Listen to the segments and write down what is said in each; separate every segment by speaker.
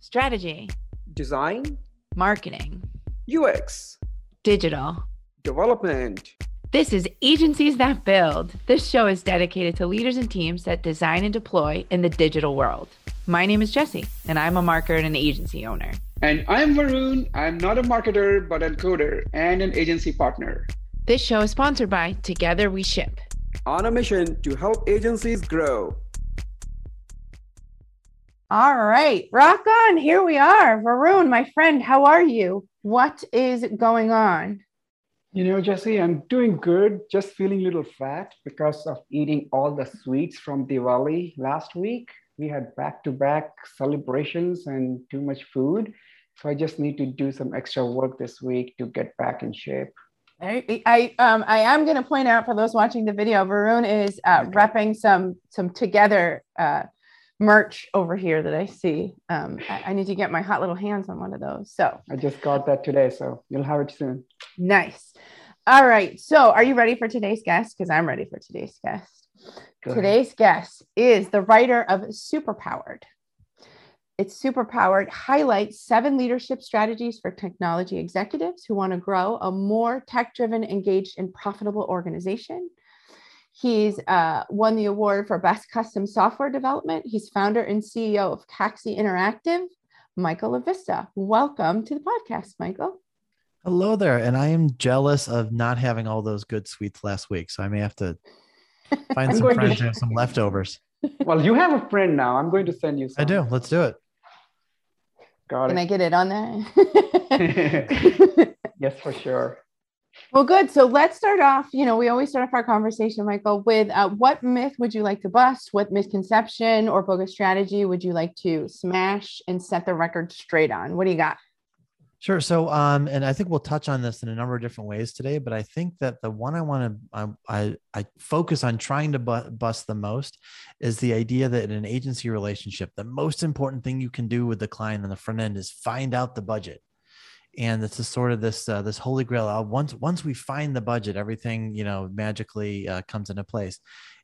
Speaker 1: strategy,
Speaker 2: design,
Speaker 1: marketing,
Speaker 2: UX,
Speaker 1: digital,
Speaker 2: development.
Speaker 1: This is Agencies That Build. This show is dedicated to leaders and teams that design and deploy in the digital world. My name is Jesse, and I'm a marketer and an agency owner.
Speaker 3: And I'm Varun. I'm not a marketer, but a coder and an agency partner.
Speaker 1: This show is sponsored by Together We Ship.
Speaker 2: On a mission to help agencies grow.
Speaker 1: All right, rock on. Here we are. Varun, my friend, how are you? What is going on?
Speaker 3: You know, Jesse, I'm doing good, just feeling a little fat because of eating all the sweets from Diwali last week. We had back to back celebrations and too much food. So I just need to do some extra work this week to get back in shape.
Speaker 1: I, I um I am going to point out for those watching the video, Varun is uh, okay. repping some some together uh, merch over here that I see. Um, I, I, need to get my hot little hands on one of those. So
Speaker 3: I just got that today, so you'll have it soon.
Speaker 1: Nice. All right. So are you ready for today's guest? Because I'm ready for today's guest. Today's guest is the writer of Superpowered. It's Superpowered highlights seven leadership strategies for technology executives who want to grow a more tech driven, engaged, and profitable organization. He's uh, won the award for Best Custom Software Development. He's founder and CEO of Caxy Interactive, Michael LaVista. Welcome to the podcast, Michael.
Speaker 4: Hello there. And I am jealous of not having all those good sweets last week. So I may have to find some friends to have some leftovers.
Speaker 3: Well, you have a friend now. I'm going to send you some.
Speaker 4: I do. Let's do it.
Speaker 3: Got
Speaker 1: Can
Speaker 3: it.
Speaker 1: I get it on there?
Speaker 3: yes, for sure.
Speaker 1: Well, good. So let's start off. You know, we always start off our conversation, Michael, with uh, what myth would you like to bust? What misconception or bogus strategy would you like to smash and set the record straight on? What do you got?
Speaker 4: Sure. So, um, and I think we'll touch on this in a number of different ways today, but I think that the one I want to, I, I, I, focus on trying to bu- bust the most is the idea that in an agency relationship, the most important thing you can do with the client on the front end is find out the budget and it's a sort of this uh, this holy grail. Uh, once once we find the budget, everything you know magically uh, comes into place.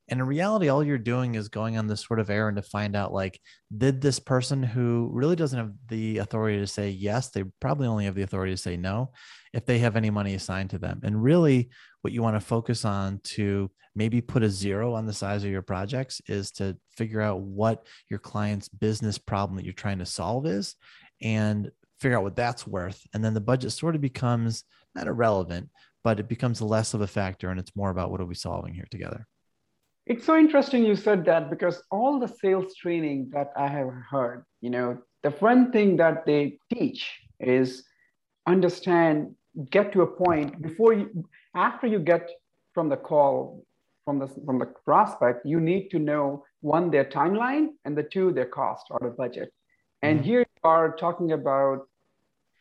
Speaker 4: And in reality, all you're doing is going on this sort of errand to find out like, did this person who really doesn't have the authority to say yes, they probably only have the authority to say no, if they have any money assigned to them. And really, what you want to focus on to maybe put a zero on the size of your projects is to figure out what your client's business problem that you're trying to solve is and figure out what that's worth. And then the budget sort of becomes not irrelevant, but it becomes less of a factor. And it's more about what are we solving here together.
Speaker 3: It's so interesting you said that because all the sales training that I have heard, you know, the one thing that they teach is understand, get to a point before you, after you get from the call from the from the prospect, you need to know one their timeline and the two their cost or the budget. And mm-hmm. here you are talking about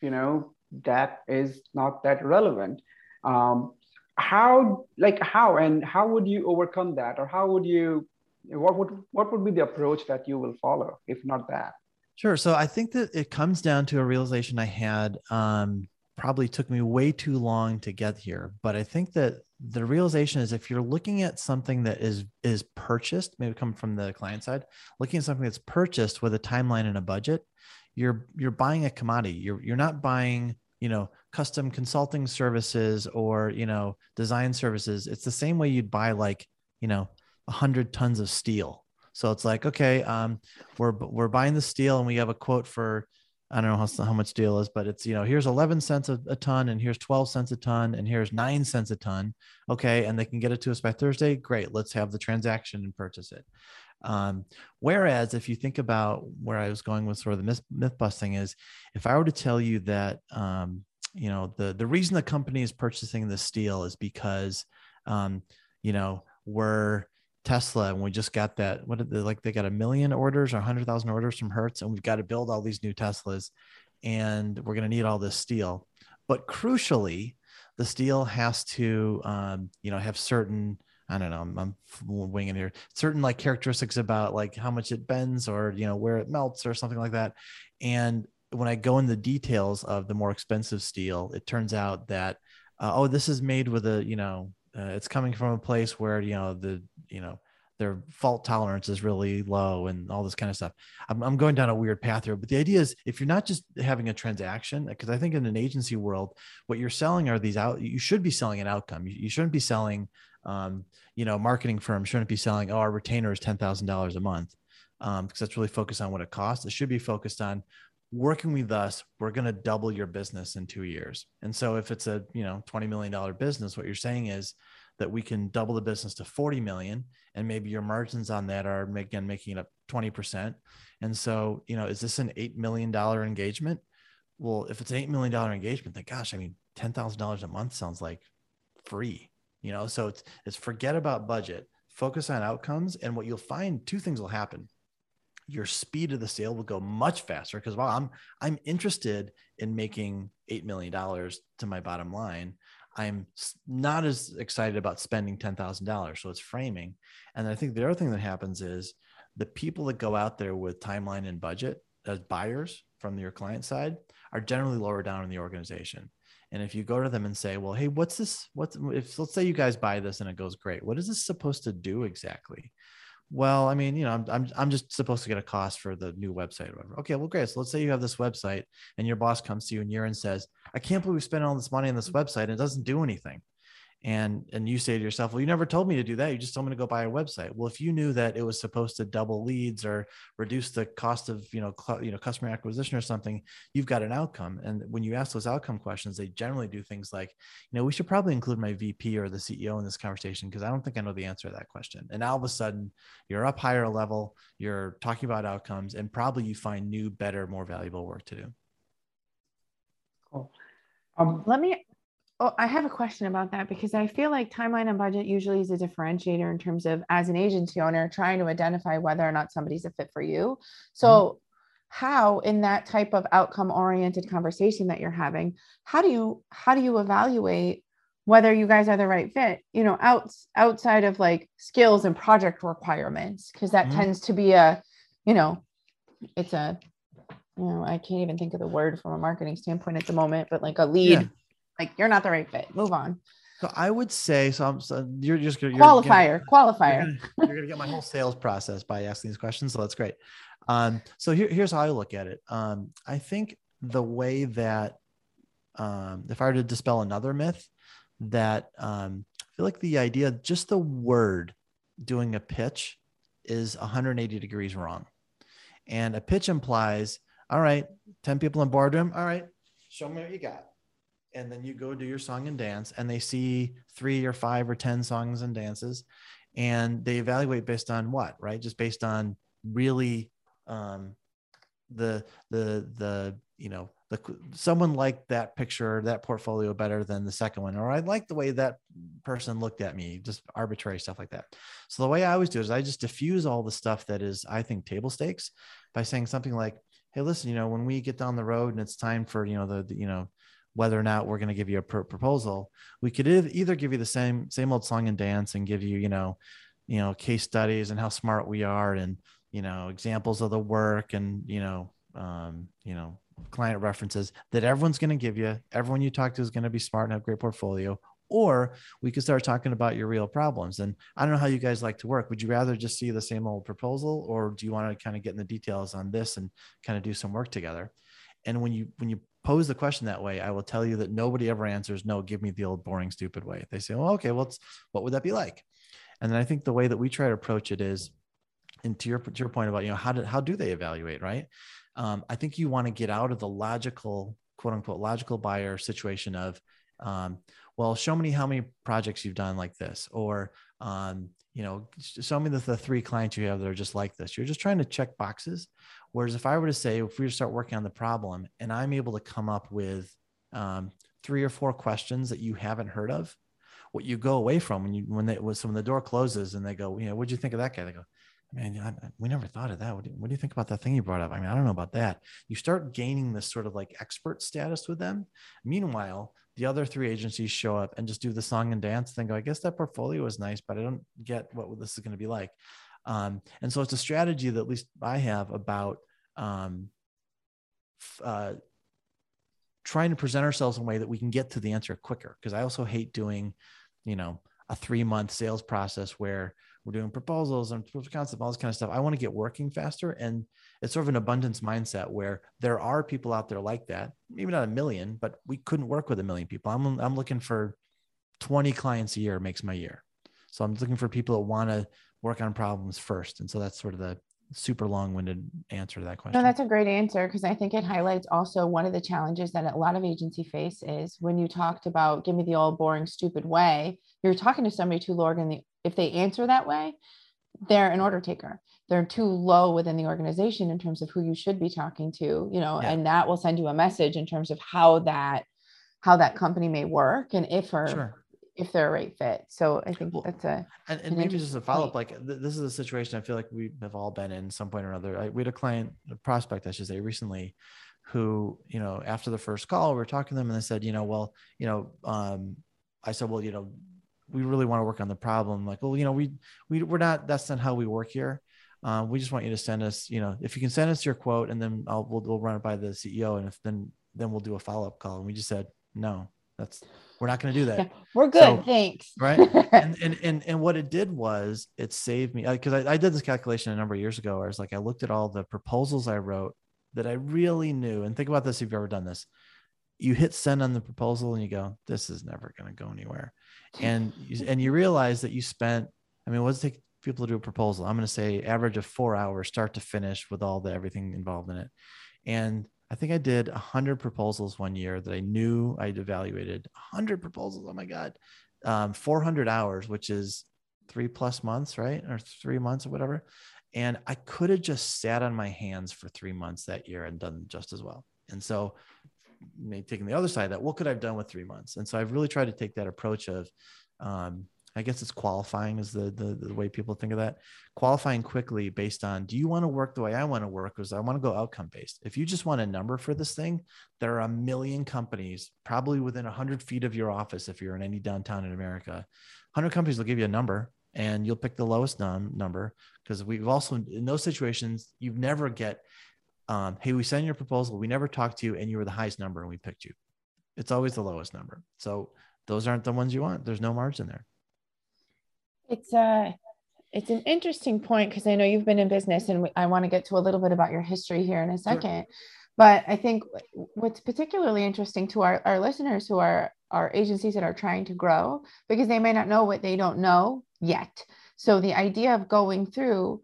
Speaker 3: you know that is not that relevant. Um, how like how and how would you overcome that? Or how would you what would what would be the approach that you will follow if not that?
Speaker 4: Sure. So i think that it comes down to a realization i had um, probably took me way too long to get here. But i think that the realization is if you're looking at something that is is purchased maybe come from the client side looking at something that's purchased with a timeline and a budget you're you're buying a commodity. You're you're not buying you know custom consulting services or you know design services. It's the same way you'd buy like you know 100 tons of steel. So it's like okay um we're we're buying the steel and we have a quote for I don't know how, how much steel is, but it's, you know, here's 11 cents a, a, ton and here's 12 cents a ton and here's nine cents a ton. Okay. And they can get it to us by Thursday. Great. Let's have the transaction and purchase it. Um, whereas if you think about where I was going with sort of the myth, myth busting is if I were to tell you that, um, you know, the, the reason the company is purchasing the steel is because, um, you know, we're Tesla and we just got that, what did they like? They got a million orders or hundred thousand orders from Hertz and we've got to build all these new Teslas and we're going to need all this steel. But crucially, the steel has to, um, you know, have certain I don't know, I'm, I'm, winging here. Certain like characteristics about like how much it bends or you know where it melts or something like that. And when I go in the details of the more expensive steel, it turns out that uh, oh, this is made with a you know uh, it's coming from a place where you know the you know their fault tolerance is really low and all this kind of stuff. I'm, I'm going down a weird path here, but the idea is if you're not just having a transaction, because I think in an agency world, what you're selling are these out, you should be selling an outcome. You, you shouldn't be selling, um, you know, marketing firms shouldn't be selling, oh, our retainer is $10,000 a month. Um, because that's really focused on what it costs. It should be focused on working with us we're going to double your business in two years and so if it's a you know 20 million dollar business what you're saying is that we can double the business to 40 million and maybe your margins on that are again making it up 20% and so you know is this an $8 million engagement? Well if it's an $8 million engagement then gosh i mean $10000 a month sounds like free you know? So it's it's forget about budget focus on outcomes and what you'll find two things will happen. Your speed of the sale will go much faster because well i'm i'm interested in making $8 million to my bottom line I'm not as excited about spending $10,000. So it's framing. And I think the other thing that happens is the people that go out there with timeline and budget as buyers from your client side are generally lower down in the organization. And if you go to them and say, well, hey, what's this? What's if let's say you guys buy this and it goes great, what is this supposed to do exactly? Well, I mean, you know, I'm, I'm, I'm just supposed to get a cost for the new website or whatever. Okay, well, great. So let's say you have this website and your boss comes to you in year and says, I can't believe we spent all this money on this website and it doesn't do anything and and you say to yourself well you never told me to do that. You just told me to go buy a website. Well if you knew that it was supposed to double leads or reduce the cost of you know cl- you know customer acquisition or something you've got an outcome. And when you ask those outcome questions they generally do things like you know we should probably include my vp or the ceo in this conversation because i don't think i know the answer to that question. And all of a sudden you're up higher level you're talking about outcomes and probably you find new better more valuable work to do.
Speaker 1: Cool. Um, let me Oh, I have a question about that because I feel like timeline and budget usually is a differentiator in terms of as an agency owner trying to identify whether or not somebody's a fit for you. So, mm-hmm. how in that type of outcome oriented conversation that you're having, how do you how do you evaluate whether you guys are the right fit? You know, out outside of like skills and project requirements because that mm-hmm. tends to be a, you know, it's a you know, I can't even think of the word from a marketing standpoint at the moment, but like a lead yeah like you're not the right fit. Move on.
Speaker 4: So I would say so. I'm, so you're just
Speaker 1: you're qualifier. Gonna, qualifier.
Speaker 4: You're gonna, you're gonna, get my whole sales process by asking these questions. So that's great. Um, so here, here's how I look at it. Um, I think the way that um, if I were to dispel another myth, that um, I feel like the idea, just the word doing a pitch is 180 degrees wrong. And a pitch implies, all right, 10 people in boardroom. All right, show me what you got and then you go do your song and dance and they see three or five or ten songs and dances and they evaluate based on what right? Just based on really um the the the you know the someone liked that picture that portfolio better than the second one or i like the way that person looked at me just arbitrary stuff like that. So the way i always do is i just diffuse all the stuff that is i think table stakes by saying something like hey listen you know when we get down the road and it's time for you know the, the you know whether or not we're going to give you a pr- proposal we could either give you the same same old song and dance and give you you know you know case studies and how smart we are and you know examples of the work and you know um, you know client references that everyone's going to give you. Everyone you talk to is going to be smart and have great portfolio. Or we could start talking about your real problems. And i don't know how you guys like to work. Would you rather just see the same old proposal or do you want to kind of get in the details on this and kind of do some work together? And when you when you pose the question that way, I will tell you that nobody ever answers, no, give me the old boring, stupid way. They say, well, okay, well, what would that be like? And then I think the way that we try to approach it is, and to your, to your point about, you know, how do, how do they evaluate, right? Um, I think you want to get out of the logical, quote unquote, logical buyer situation of, um, well, show me how many projects you've done like this, or, um, you know, show me the, the three clients you have that are just like this. You're just trying to check boxes Whereas if I were to say, if we start working on the problem and I'm able to come up with um, three or four questions that you haven't heard of, what you go away from when you when they was when the door closes and they go, you know, what'd you think of that guy? They go, man, I, we never thought of that. What do, you, what do you think about that thing you brought up? I mean, I don't know about that. You start gaining this sort of like expert status with them. Meanwhile, the other three agencies show up and just do the song and dance and go, I guess that portfolio is nice, but I don't get what this is going to be like. Um, and so it's a strategy that at least I have about um, uh, trying to present ourselves in a way that we can get to the answer quicker. Because I also hate doing, you know, a three month sales process where we're doing proposals and proof of concept, all this kind of stuff. I want to get working faster. And it's sort of an abundance mindset where there are people out there like that, maybe not a million, but we couldn't work with a million people. I'm, I'm looking for 20 clients a year makes my year. So I'm looking for people that want to work on problems first. And so that's sort of the super long-winded answer to that question.
Speaker 1: No, that's a great answer because I think it highlights also one of the challenges that a lot of agency face is when you talked about give me the old boring stupid way, you're talking to somebody too low and the, if they answer that way, they're an order taker. They're too low within the organization in terms of who you should be talking to, you know, yeah. and that will send you a message in terms of how that how that company may work and if or sure if they're a right fit. So I think well, that's a
Speaker 4: and, and maybe just a follow up. Like th- this is a situation I feel like we have all been in some point or another. I, we had a client, a prospect, I should say, recently, who you know after the first call, we were talking to them, and they said, you know, well, you know, um, I said, well, you know, we really want to work on the problem. Like, well, you know, we we we're not. That's not how we work here. Uh, we just want you to send us, you know, if you can send us your quote, and then I'll we'll, we'll run it by the CEO, and if then then we'll do a follow up call. And we just said no. That's we're not going to do that. Yeah,
Speaker 1: we're good. So, thanks.
Speaker 4: Right. and, and, and, and what it did was it saved me because I, I did this calculation a number of years ago. Where I was like, I looked at all the proposals I wrote that I really knew. And think about this if you've ever done this. You hit send on the proposal and you go, this is never going to go anywhere. And you, and you realize that you spent, I mean, what does it take people to do a proposal? I'm going to say average of four hours, start to finish with all the everything involved in it. And I think I did 100 proposals one year that I knew I'd evaluated. 100 proposals. Oh my God. Um, 400 hours, which is three plus months, right? Or three months or whatever. And I could have just sat on my hands for three months that year and done just as well. And so, taking the other side of that, what could I have done with three months? And so I've really tried to take that approach of, um, I guess it's qualifying is the, the, the way people think of that. Qualifying quickly based on do you want to work the way I want to work? Because I want to go outcome based. If you just want a number for this thing, there are a million companies probably within hundred feet of your office. If you're in any downtown in America, hundred companies will give you a number and you'll pick the lowest num- number because we've also in those situations you never get um, hey we send your proposal we never talked to you and you were the highest number and we picked you it's always the lowest number so those aren't the ones you want there's no margin there
Speaker 1: it's a it's an interesting point because I know you've been in business, and I want to get to a little bit about your history here in a second. Sure. But I think what's particularly interesting to our, our listeners who are our agencies that are trying to grow because they may not know what they don't know yet. So the idea of going through,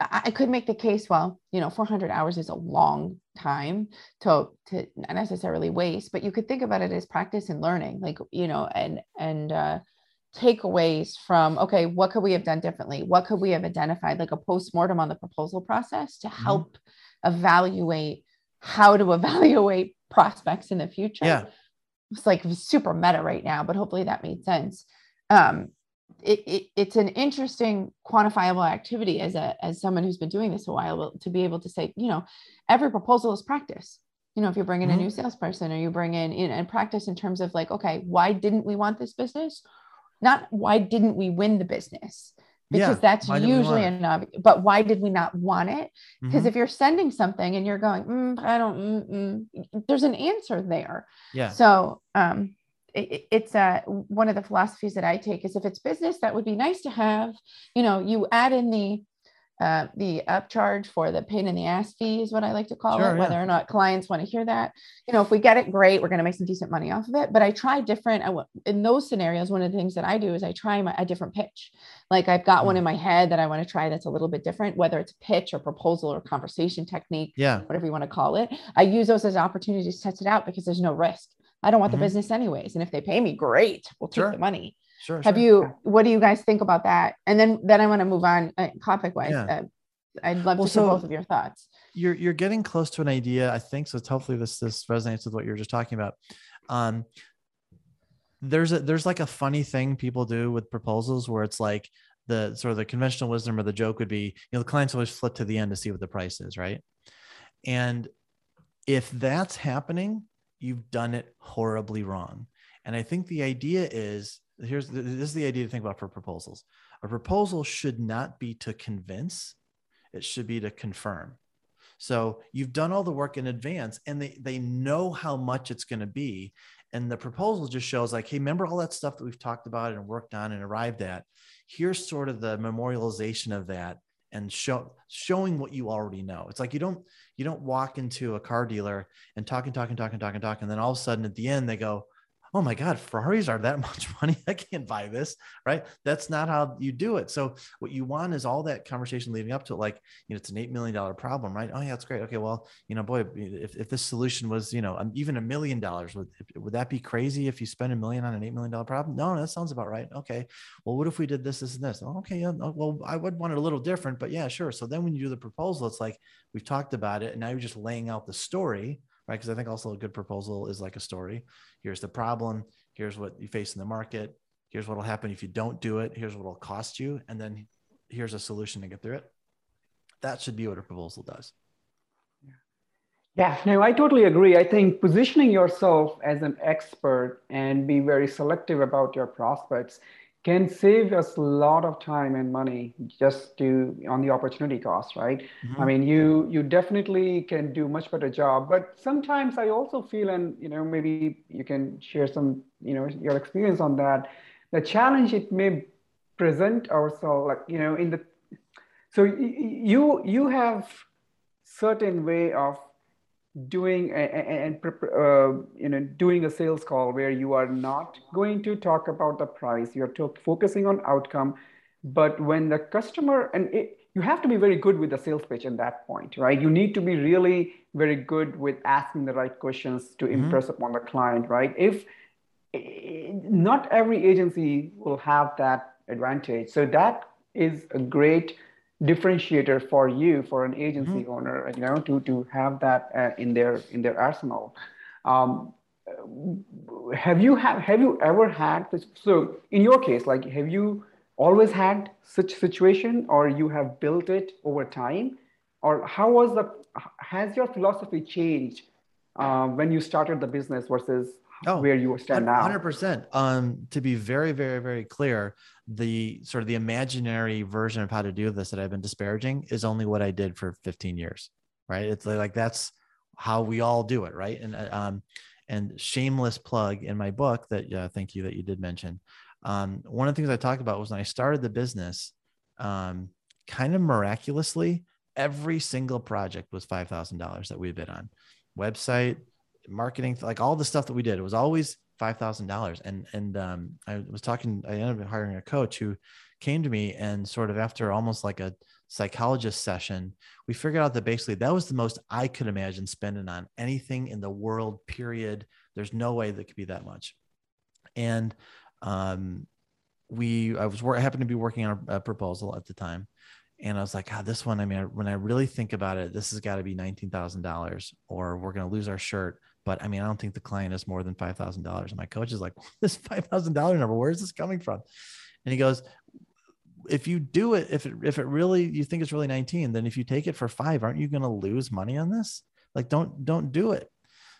Speaker 1: I, I could make the case, well, you know, 400 hours is a long time to to not necessarily waste, but you could think about it as practice and learning, like you know, and and uh, takeaways from okay what could we have done differently what could we have identified like a post-mortem on the proposal process to mm-hmm. help mm-hmm. evaluate how to evaluate prospects in the future
Speaker 4: yeah
Speaker 1: it's like super meta right now but hopefully that made sense um it, it, it's an interesting quantifiable activity as a as someone who's been doing this a while to be able to say you know every proposal is practice you know if you bring in mm-hmm. a new salesperson or you bring in in and practice in terms of like okay why didn't we want this business not why didn't we win the business? Because yeah, that's usually enough but why did we not want it? Because mm-hmm. if you're sending something and you're going mm, i don't mm, mm, there's an answer there.
Speaker 4: Yeah.
Speaker 1: So um it, it's uh, one of the philosophies that i take is if it's business that would be nice to have you know you add in the uh, the upcharge for the pain in the ass fee is what I like to call sure, it, whether yeah. or not clients want to hear that. You know, if we get it, great, we're going to make some decent money off of it. But I try different. I, in those scenarios, one of the things that I do is I try my, a different pitch. Like I've got mm. one in my head that I want to try that's a little bit different, whether it's pitch or proposal or conversation technique,
Speaker 4: yeah,
Speaker 1: whatever you want to call it. I use those as opportunities to test it out because there's no risk. I don't want mm-hmm. the business anyways. And if they pay me, great, we'll take sure. the money.
Speaker 4: Sure,
Speaker 1: Have
Speaker 4: sure.
Speaker 1: you? What do you guys think about that? And then then I want to move on uh, topic wise. Yeah. Uh, I'd love well, to so hear both of your thoughts.
Speaker 4: You're you're getting close to an idea, I think. So hopefully this this resonates with what you were just talking about. Um, there's a there's like a funny thing people do with proposals where it's like the sort of the conventional wisdom or the joke would be, you know, the clients always flip to the end to see what the price is, right? And if that's happening, you've done it horribly wrong. And I think the idea is here's this is the idea to think about for proposals. A proposal should not be to convince, it should be to confirm. So you've done all the work in advance and they, they know how much it's going to be. And the proposal just shows like, hey, remember all that stuff that we've talked about and worked on and arrived at? here's sort of the memorialization of that and show showing what you already know. It's like you don't you don't walk into a car dealer and talk and talk and talk and talk and talk, and then all of a sudden at the end they go, oh my God, Ferraris are that much money. I can't buy this, right? That's not how you do it. So what you want is all that conversation leading up to it, like, you know, it's an $8 million problem, right? Oh yeah, that's great. Okay. Well, you know, boy, if, if this solution was, you know, um, even a million dollars, would, would that be crazy if you spend a million on an $8 million problem? No, that sounds about right. Okay. Well, what if we did this, this, and this? Oh, okay. Yeah, well, I would want it a little different, but yeah, sure. So then when you do the proposal, it's like, we've talked about it and now you're just laying out the story right? Because I think also a good proposal is like a story. Here's the problem. Here's what you face in the market. Here's what will happen if you don't do it. Here's what it'll cost you. And then here's a solution to get through it. That should be what a proposal does.
Speaker 3: Yeah, no, I totally agree. I think positioning yourself as an expert and be very selective about your prospects can save us a lot of time and money just to on the opportunity cost right mm-hmm. i mean you you definitely can do much better job but sometimes i also feel and you know maybe you can share some you know your experience on that the challenge it may present ourselves like you know in the so you you have certain way of doing and uh, you know doing a sales call where you are not going to talk about the price. You're talk, focusing on outcome. But when the customer and it, you have to be very good with the sales pitch at that point right? You need to be really very good with asking the right questions to mm-hmm. impress upon the client right? If not every agency will have that advantage. So that is a great differentiator for you for an agency mm-hmm. owner you know to to have that uh, in their in their arsenal um, have you have have you ever had this so in your case like have you always had such situation or you have built it over time or how was the has your philosophy changed uh, when you started the business versus oh, where you stand now
Speaker 4: 100% um, to be very very very clear the sort of the imaginary version of how to do this that I've been disparaging is only what I did for 15 years, right? It's like that's how we all do it, right? And uh, um, and shameless plug in my book that uh, thank you that you did mention. Um, one of the things I talked about was when I started the business, um, kind of miraculously, every single project was five thousand dollars that we bid on, website, marketing, like all the stuff that we did. It was always five thousand dollars. And and um, I was talking. I ended up hiring a coach who came to me and sort of after almost like a psychologist session, we figured out that basically that was the most I could imagine spending on anything in the world. Period. There's no way that could be that much. And um, we, I was I happened to be working on a, a proposal at the time, and I was like, God, this one. I mean, when I really think about it, this has got to be nineteen thousand dollars, or we're going to lose our shirt but I mean, I don't think the client is more than five thousand dollars. And my coach is like, "This five thousand dollar number, where is this coming from?" And he goes, "If you do it, if it if it really you think it's really nineteen, then if you take it for five, aren't you going to lose money on this? Like, don't don't do it."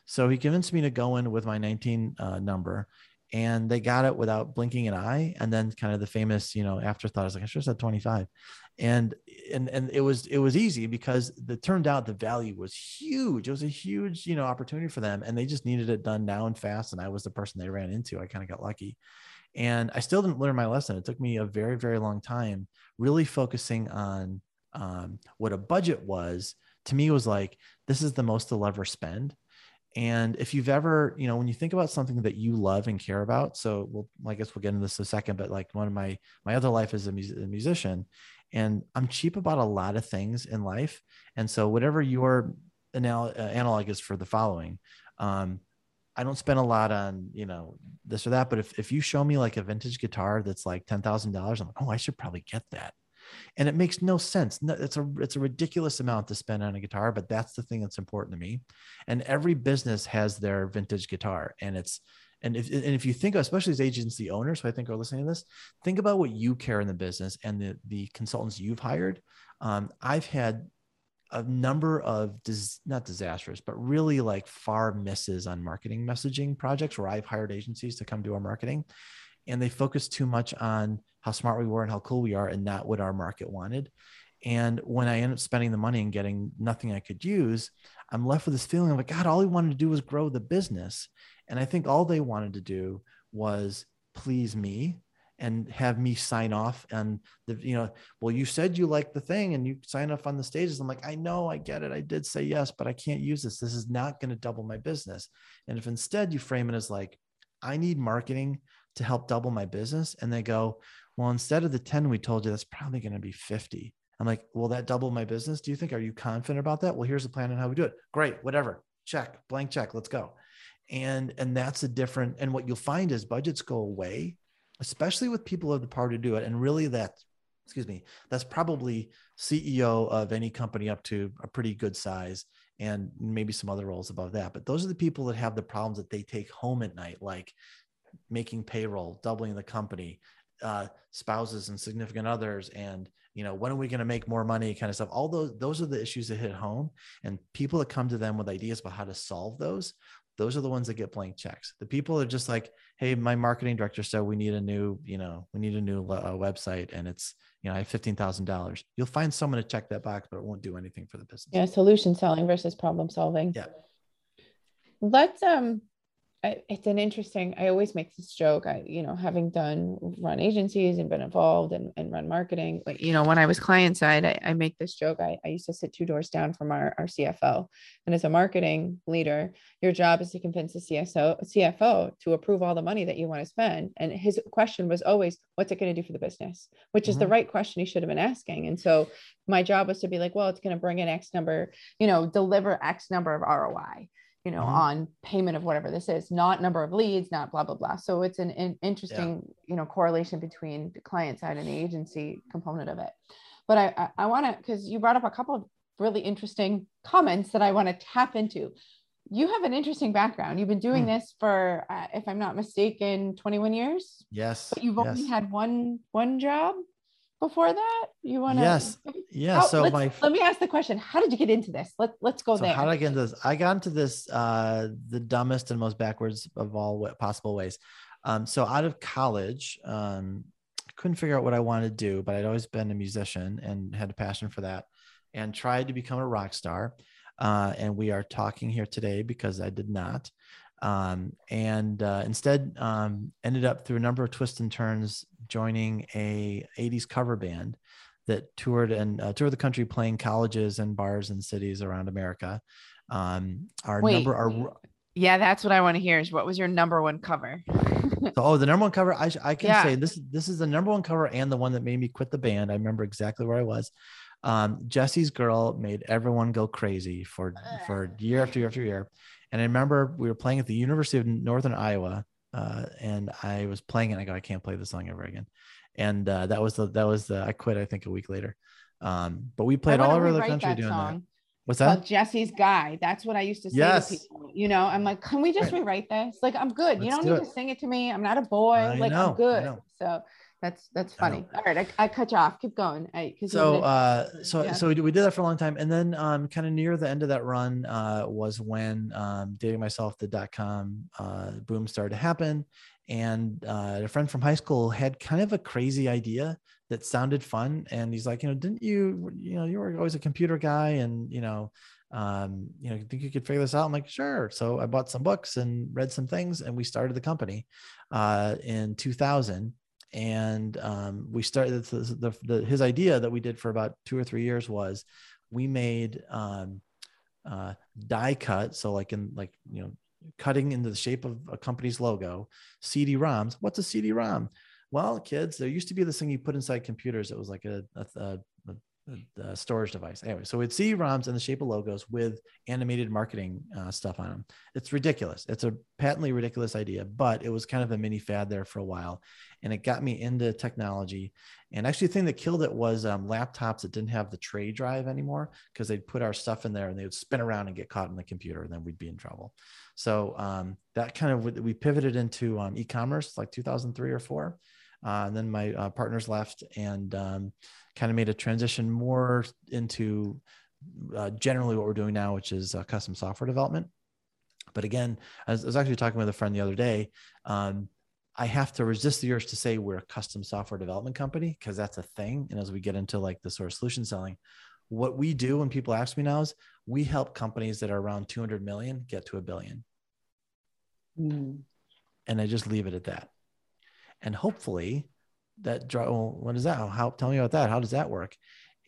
Speaker 4: So he convinced me to go in with my nineteen uh, number, and they got it without blinking an eye. And then kind of the famous, you know, afterthought is like, I should have said 25. And and and it was it was easy because it turned out the value was huge. It was a huge, you know, opportunity for them. And they just needed it done now and fast. And I was the person they ran into. I kind of got lucky. And I still didn't learn my lesson. It took me a very, very long time really focusing on um, what a budget was. To me, was like, this is the most they'll ever spend and if you've ever, you know, when you think about something that you love and care about, so we'll, I guess we'll get into this in a second, but like one of my, my other life is a, a musician and I'm cheap about a lot of things in life. And so whatever your anal- uh, analog is for the following, um, I don't spend a lot on, you know, this or that, but if, if you show me like a vintage guitar that's like $10,000, I'm like, oh, I should probably get that and it makes no sense. It's a it's a ridiculous amount to spend on a guitar, but that's the thing that's important to me. And every business has their vintage guitar, and it's and if and if you think, especially as agency owners, who I think are listening to this, think about what you care in the business and the the consultants you've hired. Um, I've had a number of dis, not disastrous, but really like far misses on marketing messaging projects where I've hired agencies to come do our marketing, and they focus too much on how smart we were and how cool we are and not what our market wanted. And when I end up spending the money and getting nothing I could use, I'm left with this feeling of like, God, all he wanted to do was grow the business. And I think all they wanted to do was please me and have me sign off and the you know well you said you like the thing and you sign off on the stages. I'm like i know i get it. I did say yes but i can't use this. This is not going to double my business. And if instead you frame it as like i need marketing to help double my business and they go well instead of the 10 we told you that's probably going to be 50 i'm like will that double my business? Do you think are you confident about that? Well here's the plan on how we do it. Great whatever. Check blank check let's go and and that's a different and what you'll find is budgets go away especially with people who have the power to do it. And really that excuse me that's probably ceo of any company up to a pretty good size and maybe some other roles above that. But those are the people that have the problems that they take home at night like making payroll doubling the company uh, spouses and significant others and you know when are we going to make more money kind of stuff. All those those are the issues that hit home. And people that come to them with ideas about how to solve those those are the ones that get blank checks. The people are just like hey my marketing director said we need a new you know we need a new uh, website and it's you know i have $15000 you'll find someone to check that box but it won't do anything for the business.
Speaker 1: Yeah solution selling versus problem solving.
Speaker 4: Yeah.
Speaker 1: Let's um I, it's an interesting i always make this joke i you know having done run agencies and been involved and, and run marketing but you know when i was client side I, I make this joke I, I used to sit two doors down from our, our cfo and as a marketing leader your job is to convince the cso cfo to approve all the money that you want to spend. And his question was always what's it going to do for the business? Which is mm-hmm. the right question he should have been asking. And so my job was to be like well it's going to bring in x number you know deliver x number of roi you know, mm-hmm. on payment of whatever this is, not number of leads, not blah, blah, blah. So it's an, an interesting, yeah. you know, correlation between the client side and the agency component of it. But I, I, I want to, because you brought up a couple of really interesting comments that I want to tap into. You have an interesting background. You've been doing mm. this for, uh, if I'm not mistaken, 21 years.
Speaker 4: Yes.
Speaker 1: But you've
Speaker 4: yes.
Speaker 1: only had one one job before that? You want to?
Speaker 4: Yes. Yeah. How, so my
Speaker 1: let me ask the question: How did you get into this? Let Let's go
Speaker 4: so
Speaker 1: there.
Speaker 4: How did I get into this? I got into this uh, the dumbest and most backwards of all possible ways. Um, so out of college, um, couldn't figure out what I wanted to do, but I'd always been a musician and had a passion for that, and tried to become a rock star. Uh, and we are talking here today because I did not. Um, and uh, instead um, ended up through a number of twists and turns joining a 80s cover band that toured and uh, toured the country playing colleges and bars and cities around America. Um, our Wait, number, our
Speaker 1: yeah, that's what I want to hear. Is what was your number one cover?
Speaker 4: so, oh, the number one cover. I, I can yeah. say this. This is the number one cover and the one that made me quit the band. I remember exactly where I was. Um, Jesse's Girl made everyone go crazy for for year after year after year. And I remember we were playing at the University of Northern Iowa, uh, and I was playing it. And I go, I can't play this song ever again. And uh, that was the that was the I quit. I think a week later. Um, but we played all over the country doing song. that. What's that?
Speaker 1: Jesse's Guy. That's what I used to say yes. to people. You know, I'm like, can we just right. rewrite this? Like, I'm good. Let's you don't do need it. to sing it to me. I'm not a boy. I like, know, I'm good. So that's that's funny. All right, I, I cut you off. Keep going. I,
Speaker 4: so uh, so yeah. so we, we did that for a long time, and then um, kind of near the end of that run uh, was when um, dating myself the dot com uh, boom started to happen, and uh, a friend from high school had kind of a crazy idea that sounded fun, and he's like, you know, didn't you you know you were always a computer guy, and you know. Um, you know, think you could figure this out? I'm like, sure. So I bought some books and read some things, and we started the company uh, in 2000 and um, we started the, the, the, his idea that we did for about two or three years was we made um, uh, die cut so like in like you know cutting into the shape of a company's logo cd-roms what's a cd-rom well kids there used to be this thing you put inside computers. It was like a, a, a the storage device. Anyway, so we'd see ROMs in the shape of logos with animated marketing uh, stuff on them. It's ridiculous. It's a patently ridiculous idea, but it was kind of a mini fad there for a while, and it got me into technology. And actually, the thing that killed it was um, laptops that didn't have the tray drive anymore because they'd put our stuff in there and they would spin around and get caught in the computer, and then we'd be in trouble. So um, that kind of we pivoted into um, e-commerce like 2003 or four. Uh, and then my uh, partners left, and um, kind of made a transition more into uh, generally what we're doing now, which is uh, custom software development. But again, I was, I was, actually talking with a friend the other day. Um, I have to resist the urge to say we're a custom software development company because that's a thing. And as we get into like the sort of solution selling, what we do when people ask me now is we help companies that are around 200 million get to a billion. Mm. And I just leave it at that. And hopefully that draw well, what is that oh, how tell me about that. How does that work?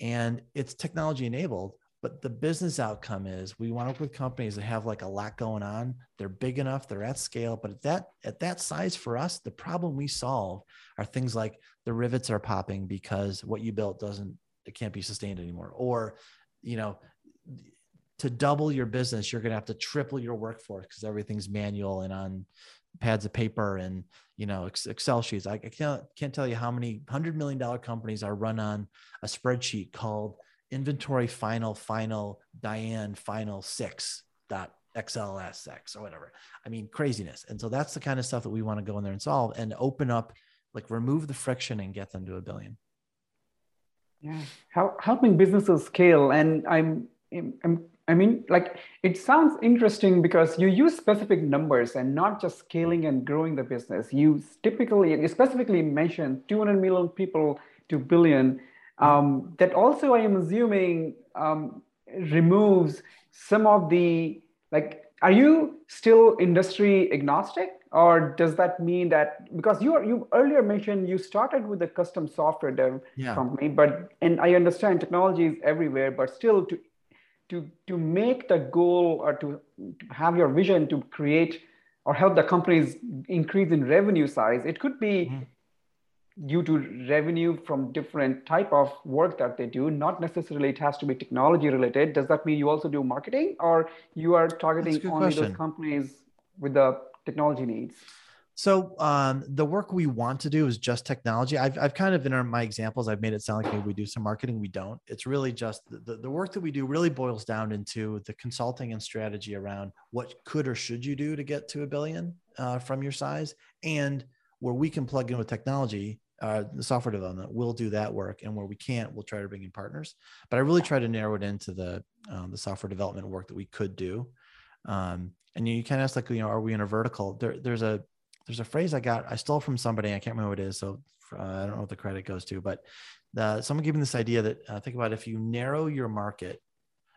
Speaker 4: And it's technology enabled but the business outcome is we want to work with companies that have like a lot going on. They're big enough they're at scale but at that at that size for us the problem we solve are things like the rivets are popping because what you built doesn't it can't be sustained anymore. Or you know to double your business you're going to have to triple your workforce because everything's manual and on pads of paper and you know excel sheets. I can't can't tell you how many hundred million dollar companies are run on a spreadsheet called inventory final final diane final six dot xlsx or whatever. I mean craziness. And so that's the kind of stuff that we want to go in there and solve and open up like remove the friction and get them to a billion.
Speaker 3: Yeah. How, helping businesses scale. And i'm i'm I mean, like it sounds interesting because you use specific numbers and not just scaling and growing the business. You typically, you specifically mention 200 million people to billion. Um, that also, I am assuming, um, removes some of the like. Are you still industry agnostic, or does that mean that because you are, you earlier mentioned you started with a custom software dev yeah. company, but and I understand technology is everywhere, but still to to, to make the goal or to, to have your vision to create or help the companies increase in revenue size, it could be mm-hmm. due to revenue from different type of work that they do. Not necessarily it has to be technology related. Does that mean you also do marketing or you are targeting only question. those companies with the technology needs?
Speaker 4: So um, the work we want to do is just technology. I've, I've kind of in our, my examples, I've made it sound like maybe we do some marketing. We don't. It's really just the, the work that we do really boils down into the consulting and strategy around what could or should you do to get to a billion uh, from your size, and where we can plug in with technology. Uh, the software development, we'll do that work, and where we can't, we'll try to bring in partners. But I really try to narrow it into the um, the software development work that we could do. Um, and you, you kind of ask like, you know, are we in a vertical? There, there's a there's a phrase I got, I stole from somebody. I can't remember what it is. So uh, I don't know what the credit goes to, but the, someone gave me this idea that uh, think about if you narrow your market,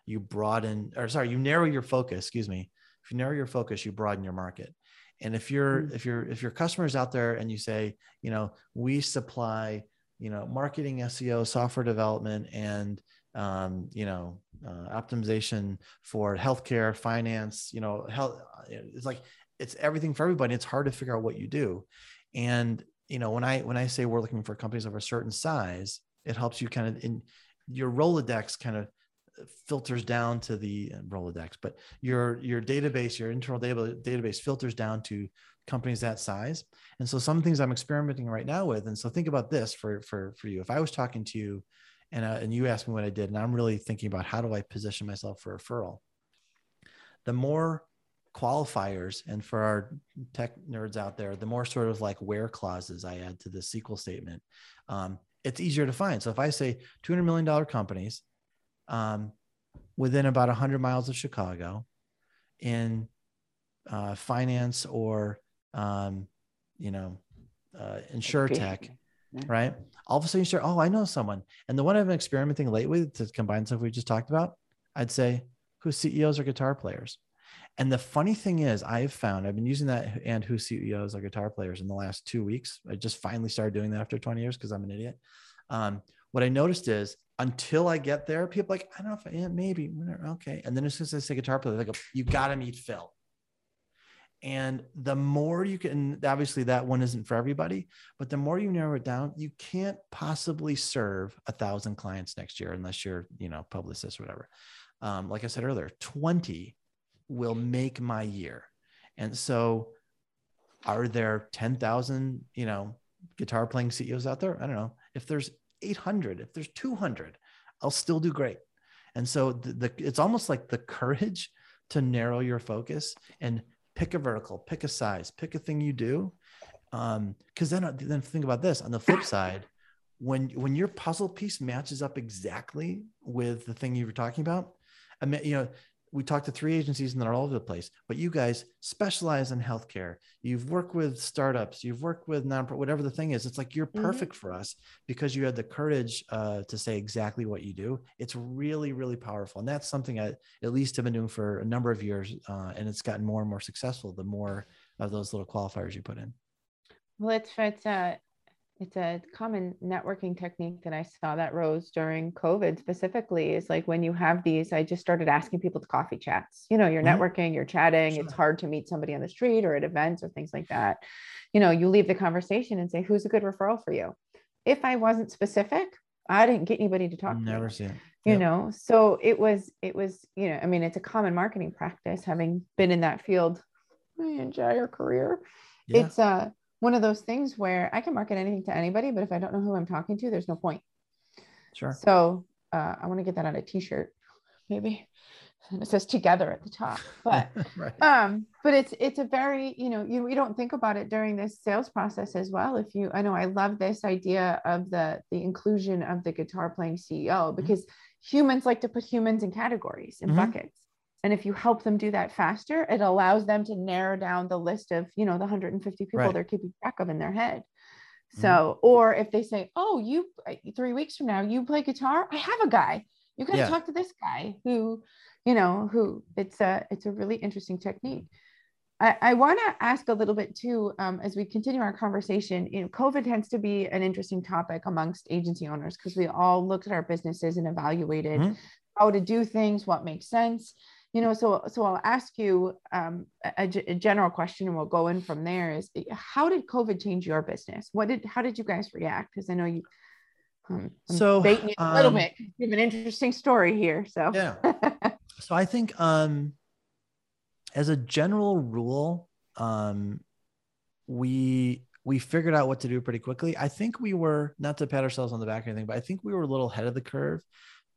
Speaker 4: you broaden, or sorry, you narrow your focus, excuse me. If you narrow your focus, you broaden your market. And if you're, mm-hmm. if you're, if your customers out there and you say, you know, we supply, you know, marketing, SEO, software development, and, um, you know, uh, optimization for healthcare, finance, you know, health, it's like it's everything for everybody. It's hard to figure out what you do. And you know, when I when I say we're looking for companies of a certain size, it helps you kind of in your Rolodex kind of filters down to the uh, Rolodex, but your your database, your internal data, database filters down to companies that size. And so some things I'm experimenting right now with. And so think about this for for for you. If I was talking to you and uh, and you asked me what I did, and I'm really thinking about how do I position myself for referral. The more qualifiers and for our tech nerds out there the more sort of like where clauses i add to the sql statement um, it's easier to find. So if i say 200 million dollar companies um, within about 100 miles of chicago in uh, finance or um, you know uh, insure tech right? All of a sudden you start oh i know someone. And the one i've been experimenting lately to combine stuff we just talked about i'd say whose ceos are guitar players and the funny thing is, I've found I've been using that and who CEOs are guitar players in the last two weeks. I just finally started doing that after 20 years because I'm an idiot. Um, what I noticed is until I get there, people like, I don't know if I am, maybe, okay. And then as soon as I say guitar player, they go, you got to meet Phil. And the more you can, obviously that one isn't for everybody, but the more you narrow it down, you can't possibly serve a thousand clients next year unless you're, you know, publicist or whatever. Um, like I said earlier, 20 will make my year. And so are there 10,000, you know, guitar playing CEOs out there? I don't know. If there's 800, if there's 200, I'll still do great. And so the, the it's almost like the courage to narrow your focus and pick a vertical, pick a size, pick a thing you do. Um, because then then think about this on the flip side, when when your puzzle piece matches up exactly with the thing you were talking about, I mean, you know, we talked to three agencies and they're all over the place, but you guys specialize in healthcare. You've worked with startups, you've worked with non whatever the thing is. It's like you're mm-hmm. perfect mm-hmm. for us because you had the courage uh, to say exactly what you do. It's really, really powerful. And that's something I at least have been doing for a number of years. Uh, and it's gotten more and more successful the more of those little qualifiers you put in.
Speaker 1: Well, it's, it's, uh, it's a common networking technique that I saw that rose during COVID specifically is like when you have these, I just started asking people to coffee chats. You know, you're mm-hmm. networking, you're chatting, sure. it's hard to meet somebody on the street or at events or things like that. You know, you leave the conversation and say, who's a good referral for you? If I wasn't specific, I didn't get anybody to talk
Speaker 4: Never
Speaker 1: to.
Speaker 4: see it.
Speaker 1: You yep. know, so it was, it was, you know, I mean, it's a common marketing practice having been in that field my entire career. Yeah. It's uh one of those things where I can market anything to anybody, but if I don't know who I'm talking to, there's no point.
Speaker 4: Sure.
Speaker 1: So uh, I want to get that on a t-shirt, maybe. And it says together at the top. But right. um, but it's it's a very, you know, you, you don't think about it during this sales process as well. If you I know I love this idea of the the inclusion of the guitar playing CEO mm-hmm. because mm-hmm. humans like to put humans in categories in mm-hmm. buckets and if you help them do that faster it allows them to narrow down the list of you know the 150 people right. they're keeping track of in their head mm-hmm. so mm-hmm. or if they say oh you uh, three weeks from now you play guitar i have a guy you got to yeah. talk to this guy who you know who it's a it's a really interesting technique I, I want to ask a little bit too, um, as we continue our conversation. You know, COVID tends to be an interesting topic amongst agency owners because we all looked at our businesses and evaluated mm-hmm. how to do things, what makes sense you know so so i'll ask you um, a, a, general question and we'll go in from there is how did covid change your business? What did how did you guys react? Because i know you um,
Speaker 4: so
Speaker 1: a little um, bit you have an interesting story here so.
Speaker 4: Yeah. So i think um as a general rule um we we figured out what to do pretty quickly. I think we were not to pat ourselves on the back or anything but i think we were a little ahead of the curve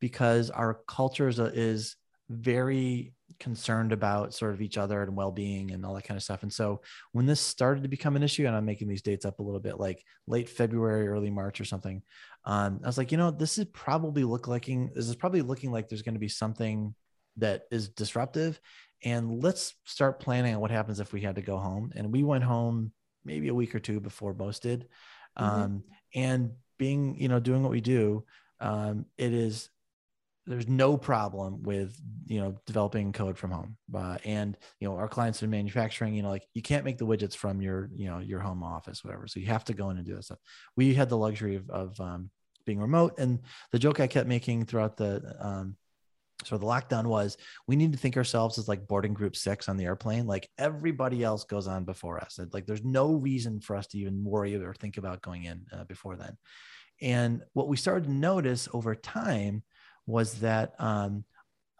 Speaker 4: because our culture is, is very concerned about sort of each other and well-being and all that kind of stuff. And so when this started to become an issue and i'm making these dates up a little bit like late february early march or something um, i was like you know this is probably look looking this is probably looking like there's going to be something that is disruptive. And let's start planning on what happens if we had to go home. And we went home maybe a week or two before most did. Mm-hmm. um, and being you know doing what we do um, it is there's no problem with you know developing code from home uh, and you know our clients in manufacturing you know like you can't make the widgets from your you know your home office whatever so you have to go in and do that stuff. We had the luxury of, of um, being remote and the joke i kept making throughout the um, so the lockdown was we need to think ourselves as like boarding group six on the airplane like everybody else goes on before us like there's no reason for us to even worry or think about going in uh, before then. And what we started to notice over time was that um,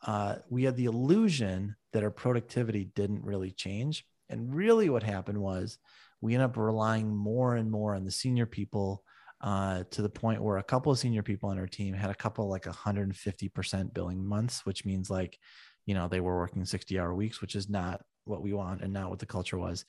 Speaker 4: uh, we had the illusion that our productivity didn't really change. And really, what happened was we ended up relying more and more on the senior people uh, to the point where a couple of senior people on our team had a couple like 150% billing months, which means like, you know, they were working 60 hour weeks, which is not what we want and not what the culture was.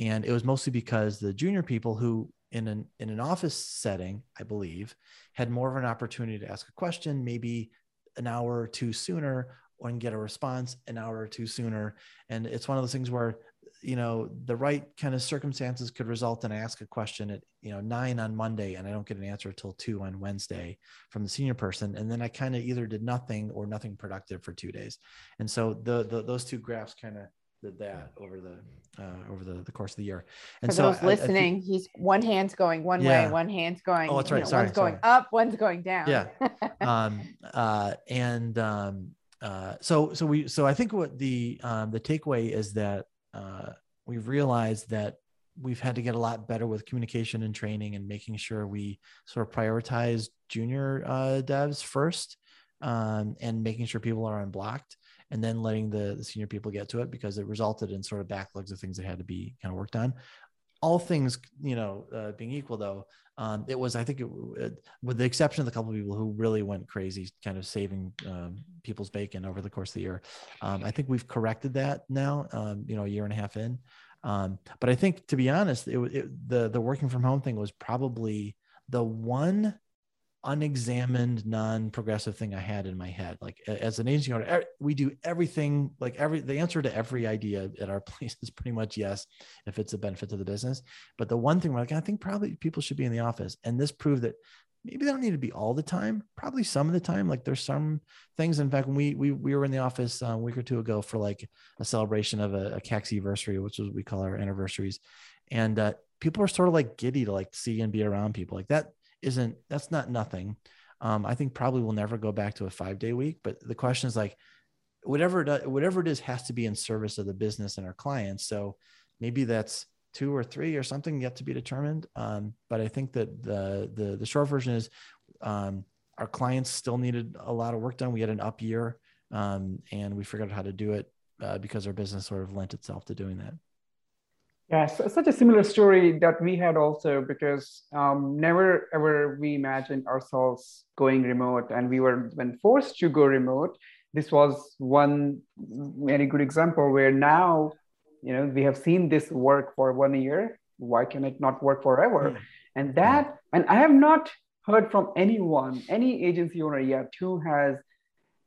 Speaker 4: And it was mostly because the junior people who in an in an office setting, I believe, had more of an opportunity to ask a question, maybe an hour or two sooner or and get a response an hour or two sooner. And it's one of those things where, you know, the right kind of circumstances could result in I ask a question at, you know, nine on Monday and I don't get an answer until two on Wednesday from the senior person. And then I kind of either did nothing or nothing productive for two days. And so the, the those two graphs kind of did that over the uh, over the, the course of the year.
Speaker 1: And For so those listening, I, I think, he's one hand's going one yeah. way, one hand's going.
Speaker 4: Oh, that's right. You know, sorry,
Speaker 1: one's
Speaker 4: sorry.
Speaker 1: going up, one's going down.
Speaker 4: Yeah. um, uh, and um, uh, so so we so I think what the um, the takeaway is that uh, we've realized that we've had to get a lot better with communication and training and making sure we sort of prioritize junior uh, devs first um, and making sure people are unblocked and then letting the, the senior people get to it because it resulted in sort of backlogs of things that had to be kind of worked on. All things you know uh, being equal though um, it was i think it, it, with the exception of the couple of people who really went crazy kind of saving um, people's bacon over the course of the year um, i think we've corrected that now um, you know a year and a half in. Um, but i think to be honest it, the the working from home thing was probably the one unexamined non-progressive thing i had in my head. Like as an agency owner we do everything like every the answer to every idea at our place is pretty much yes if it's a benefit to the business. But the one thing we're like i think probably people should be in the office and this proved that maybe they don't need to be all the time probably some of the time. Like there's some things in fact when we we, we were in the office uh, a week or two ago for like a celebration of a, a Caxy anniversary which is what we call our anniversaries. And uh, people are sort of like giddy to like see and be around people. Like that isn't that's not nothing. Um, I think probably we'll never go back to a five day week, but the question is like, whatever it, whatever it is has to be in service of the business and our clients. So maybe that's two or three or something yet to be determined. Um, but I think that the the the short version is um, our clients still needed a lot of work done. We had an up year, um, and we figured out how to do it uh, because our business sort of lent itself to doing that.
Speaker 3: Yeah, so, such a similar story that we had also because um, never ever we imagined ourselves going remote, and we were when forced to go remote. This was one very good example where now, you know, we have seen this work for one year. Why can it not work forever? Mm. And that, and I have not heard from anyone, any agency owner yet, who has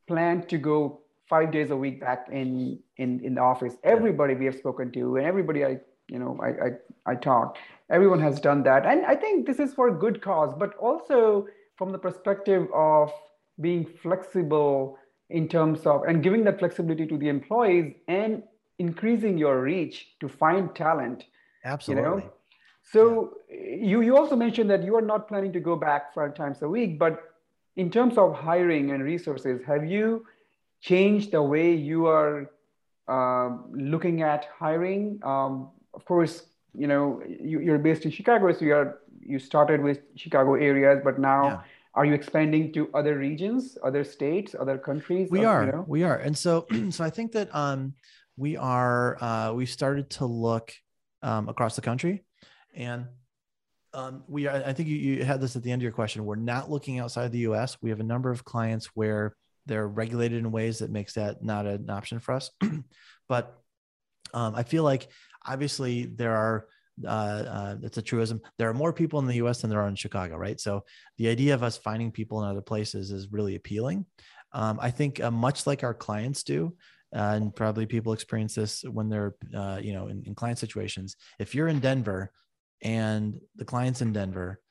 Speaker 3: planned to go five days a week back in in in the office. Everybody we have spoken to, and everybody I you know I, I i talk everyone has done that and i think this is for a good cause but also from the perspective of being flexible in terms of and giving that flexibility to the employees and increasing your reach to find talent
Speaker 4: absolutely you know?
Speaker 3: so yeah. you you also mentioned that you are not planning to go back five times a week but in terms of hiring and resources have you changed the way you are uh, looking at hiring um, of course, you know, you, are based in Chicago, so you are you started with Chicago areas, but now yeah. are you expanding to other regions, other states, other countries?
Speaker 4: We
Speaker 3: or,
Speaker 4: are,
Speaker 3: you know?
Speaker 4: we are, and so so I think that um, we are uh, we started to look um, across the country, and um, we are. I think you, you had this at the end of your question. We're not looking outside the U.S. We have a number of clients where they're regulated in ways that makes that not an option for us, but um, I feel like obviously there are uh, uh, it's a truism. There are more people in the U.S. than there are in Chicago, right? So the idea of us finding people in other places is really appealing. Um, I think uh, much like our clients do, uh, and probably people experience this when they're, uh, you know, in, in client situations. If you're in Denver and the client's in Denver,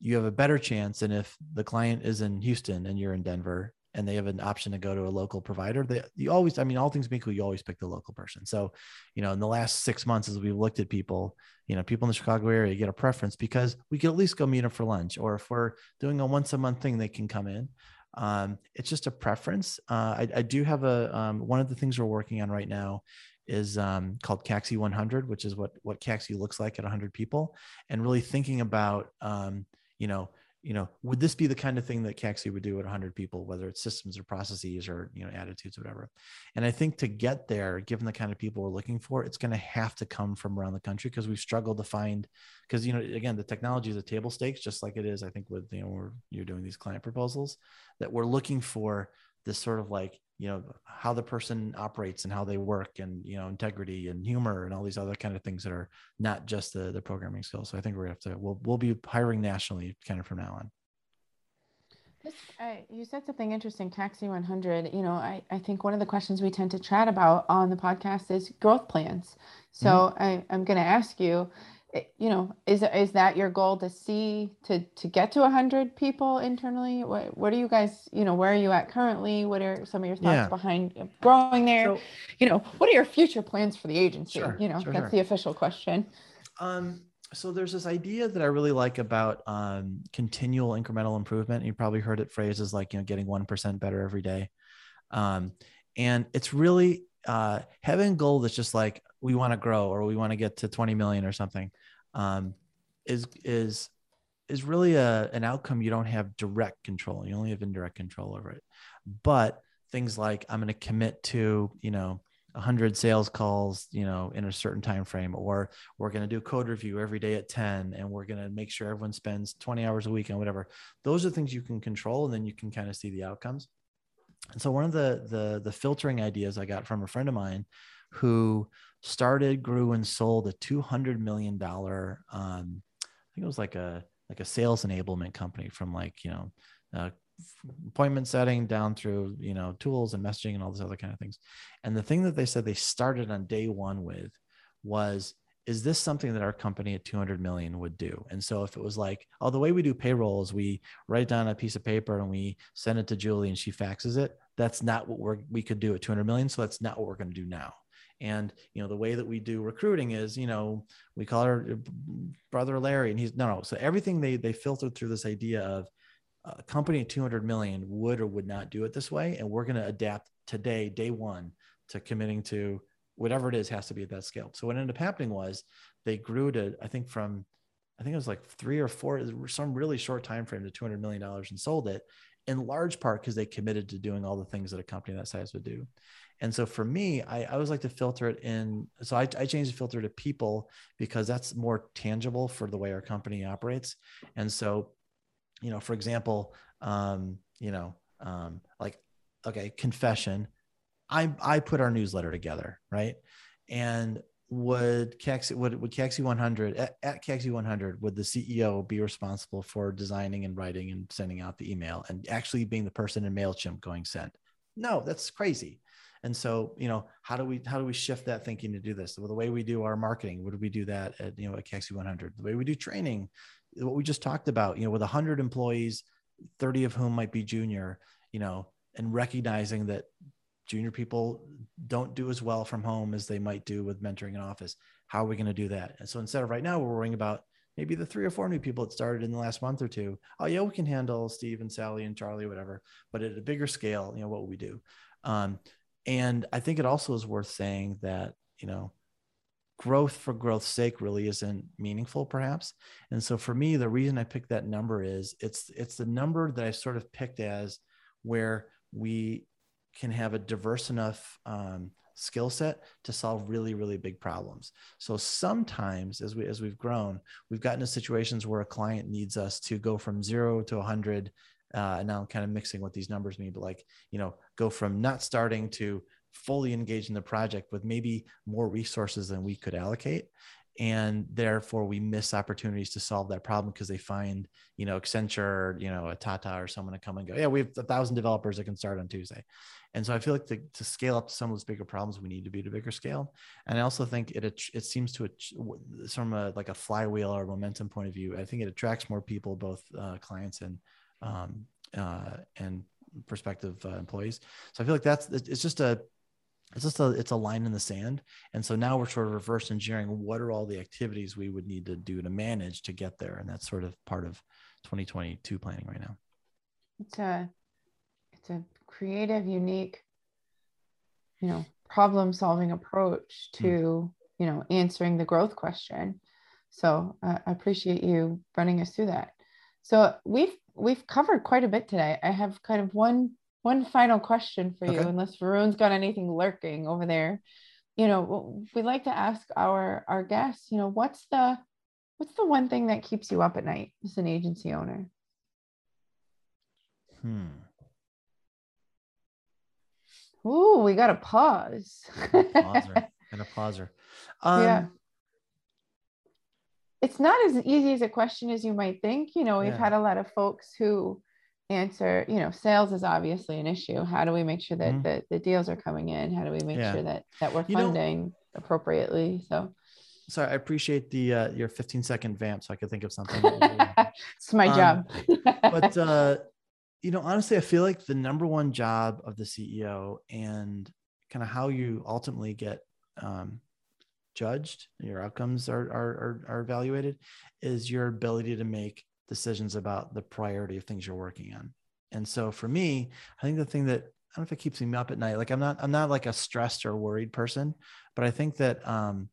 Speaker 4: you have a better chance than if the client is in Houston and you're in Denver and they have an option to go to a local provider, they you always, I mean, all things being equal, you always pick the local person. So, you know, in the last six months, as we've looked at people, you know, people in the Chicago area get a preference because we could at least go meet them for lunch, or if we're doing a once a month thing, they can come in. Um, it's just a preference. Uh, I, I, do have a um, one of the things we're working on right now is um, called Caxy 100, which is what what Caxy looks like at 100 people, and really thinking about um, you know you know, would this be the kind of thing that Caxy would do at 100 people, whether it's systems or processes or you know attitudes, whatever? And I think to get there, given the kind of people we're looking for, it's going to have to come from around the country because we've struggled to find. Because you know, again, the technology is a table stakes, just like it is. I think with you know, you're doing these client proposals that we're looking for this sort of like you know how the person operates and how they work and you know integrity and humor and all these other kind of things that are not just the the programming skills so i think we're gonna have to we'll, we'll be hiring nationally kind of from now on
Speaker 1: this, uh, you said something interesting, Caxy 100. You know, I, I think one of the questions we tend to chat about on the podcast is growth plans. So mm-hmm. I, I'm going to ask you, you know is is that your goal to see to to get to 100 people internally what what are you guys you know where are you at currently what are some of your thoughts yeah. behind growing there so, you know what are your future plans for the agency sure, you know sure, that's sure. the official question
Speaker 4: um so there's this idea that I really like about um, continual incremental improvement. You probably heard it phrases like you know getting one percent better every day, um, and it's really uh, having a goal that's just like we want to grow or we want to get to 20 million or something um, is is is really a, an outcome you don't have direct control. You only have indirect control over it. But things like i'm going to commit to you know 100 sales calls you know in a certain time frame or we're going to do code review every day at 10 and we're going to make sure everyone spends 20 hours a week and whatever. Those are things you can control and then you can kind of see the outcomes. And so one of the the the filtering ideas I got from a friend of mine who started, grew, and sold a two hundred million dollar. Um, I think it was like a like a sales enablement company from like you know uh, appointment setting down through you know tools and messaging and all those other kind of things and the thing that they said they started on day one with was is this something that our company at 200 million would do and so if it was like oh the way we do payroll is we write down a piece of paper and we send it to julie and she faxes it that's not what we're we could do at 200 million so that's not what we're going to do now and you know the way that we do recruiting is you know we call our uh, brother larry and he's no no. So everything they they filtered through this idea of uh, a company at 200 million would or would not do it this way and we're going to adapt today day one to committing to whatever it is has to be at that scale. So what ended up happening was they grew to i think from i think it was like three or four some really short time frame to 200 million dollars and sold it in large part because they committed to doing all the things that a company that size would do and so for me i, I always like to filter it in so I, I changed the filter to people because that's more tangible for the way our company operates and so you know, for example, um, you know, um, like, okay, confession. I I put our newsletter together, right? And would Caxy would would Caxy 100 at, at Caxy 100 would the CEO be responsible for designing and writing and sending out the email and actually being the person in Mailchimp going send? No, that's crazy. And so, you know, how do we how do we shift that thinking to do this? Well, the way we do our marketing, would we do that at you know at Caxy 100? The way we do training, what we just talked about, you know, with 100 employees, 30 of whom might be junior, you know, and recognizing that junior people don't do as well from home as they might do with mentoring in office. How are we going to do that? And so instead of right now, we're worrying about maybe the three or four new people that started in the last month or two. Oh yeah, we can handle Steve and Sally and Charlie, whatever. But at a bigger scale, you know, what will we do? Um, and I think it also is worth saying that, you know, growth for growth's sake really isn't meaningful perhaps. And so for me the reason i picked that number is it's it's the number that i sort of picked as where we can have a diverse enough um, skill set to solve really really big problems. So sometimes as we as we've grown we've gotten to situations where a client needs us to go from zero to 100 uh, and now i'm kind of mixing what these numbers mean but like you know go from not starting to fully engaged in the project with maybe more resources than we could allocate. And therefore we miss opportunities to solve that problem because they find you know accenture you know a tata or someone to come and go yeah we have a thousand developers that can start on tuesday. And so i feel like to, to scale up to some of those bigger problems we need to be at a bigger scale. And i also think it it seems to from a like a flywheel or momentum point of view i think it attracts more people both uh, clients and um, uh, and prospective uh, employees. So i feel like that's it's just a it's just a it's a line in the sand. And so now we're sort of reverse engineering what are all the activities we would need to do to manage to get there. And that's sort of part of 2022 planning right now.
Speaker 1: It's a it's a creative unique you know problem solving approach to mm. you know answering the growth question. So uh, i appreciate you running us through that so we've we've covered quite a bit today i have kind of one one final question for you, okay. unless Varun's got anything lurking over there. You know, we like to ask our our guests, you know, what's the what's the one thing that keeps you up at night as an agency owner? Hmm. Ooh, we got a pause.
Speaker 4: pauser. Got a pauser. Um, yeah.
Speaker 1: It's not as easy as a question as you might think. You know, we've yeah. had a lot of folks who answer you know sales is obviously an issue how do we make sure that mm-hmm. the, the deals are coming in how do we make yeah. sure that that we're funding you know, appropriately so
Speaker 4: sorry i appreciate the uh, your 15 second vamp so i could think of something
Speaker 1: it's my um, job
Speaker 4: but uh you know honestly i feel like the number one job of the ceo and kind of how you ultimately get um, judged your outcomes are, are are evaluated is your ability to make decisions about the priority of things you're working on. And so for me, I think the thing that I don't know if it keeps me up at night, like I'm not, I'm not like a stressed or worried person, but I think that um,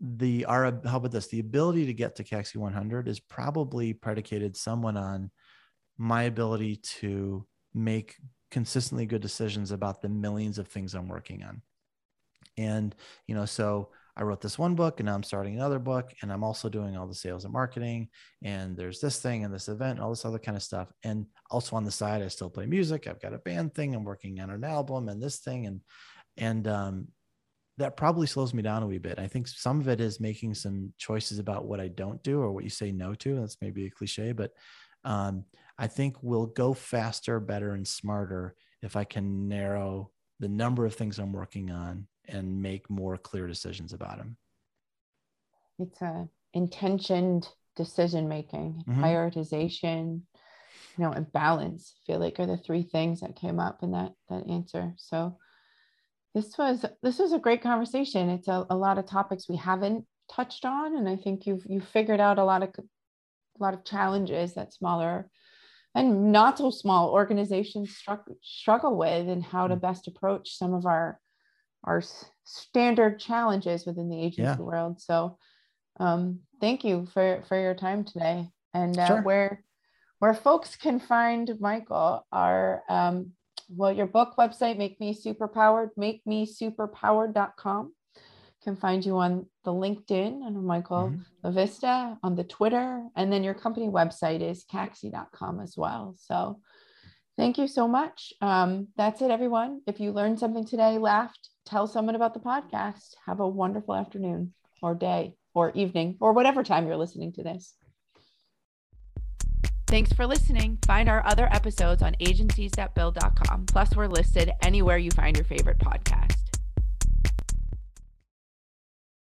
Speaker 4: the our how about this? The ability to get to Caxy 100 is probably predicated somewhat on my ability to make consistently good decisions about the millions of things I'm working on. And you know, so I wrote this one book and now I'm starting another book and I'm also doing all the sales and marketing and there's this thing and this event and all this other kind of stuff. And also on the side, I still play music. I've got a band thing. I'm working on an album and this thing. And, and, um, that probably slows me down a wee bit. I think some of it is making some choices about what I don't do or what you say no to. That's maybe a cliche, but um, I think we'll go faster, better, and smarter if I can narrow the number of things I'm working on and make more clear decisions about them.
Speaker 1: It's a intentioned decision making, mm-hmm. prioritization, you know, and balance. I feel like are the three things that came up in that that answer. So this was this was a great conversation. It's a, a lot of topics we haven't touched on, and I think you've you figured out a lot of a lot of challenges that smaller and not so small organizations struggle, struggle with and how to mm. best approach some of our our standard challenges within the agency yeah. world so um, thank you for for your time today and uh, sure. where where folks can find michael are um, well your book website make me superpowered make me superpowered.com can find you on the linkedin under michael mm-hmm. vista on the twitter and then your company website is caxy.com as well so thank you so much um, that's it everyone if you learned something today laughed tell someone about the podcast have a wonderful afternoon or day or evening or whatever time you're listening to this. Thanks for listening. Find our other episodes on agencies.build.com. Plus, we're listed anywhere you find your favorite podcast.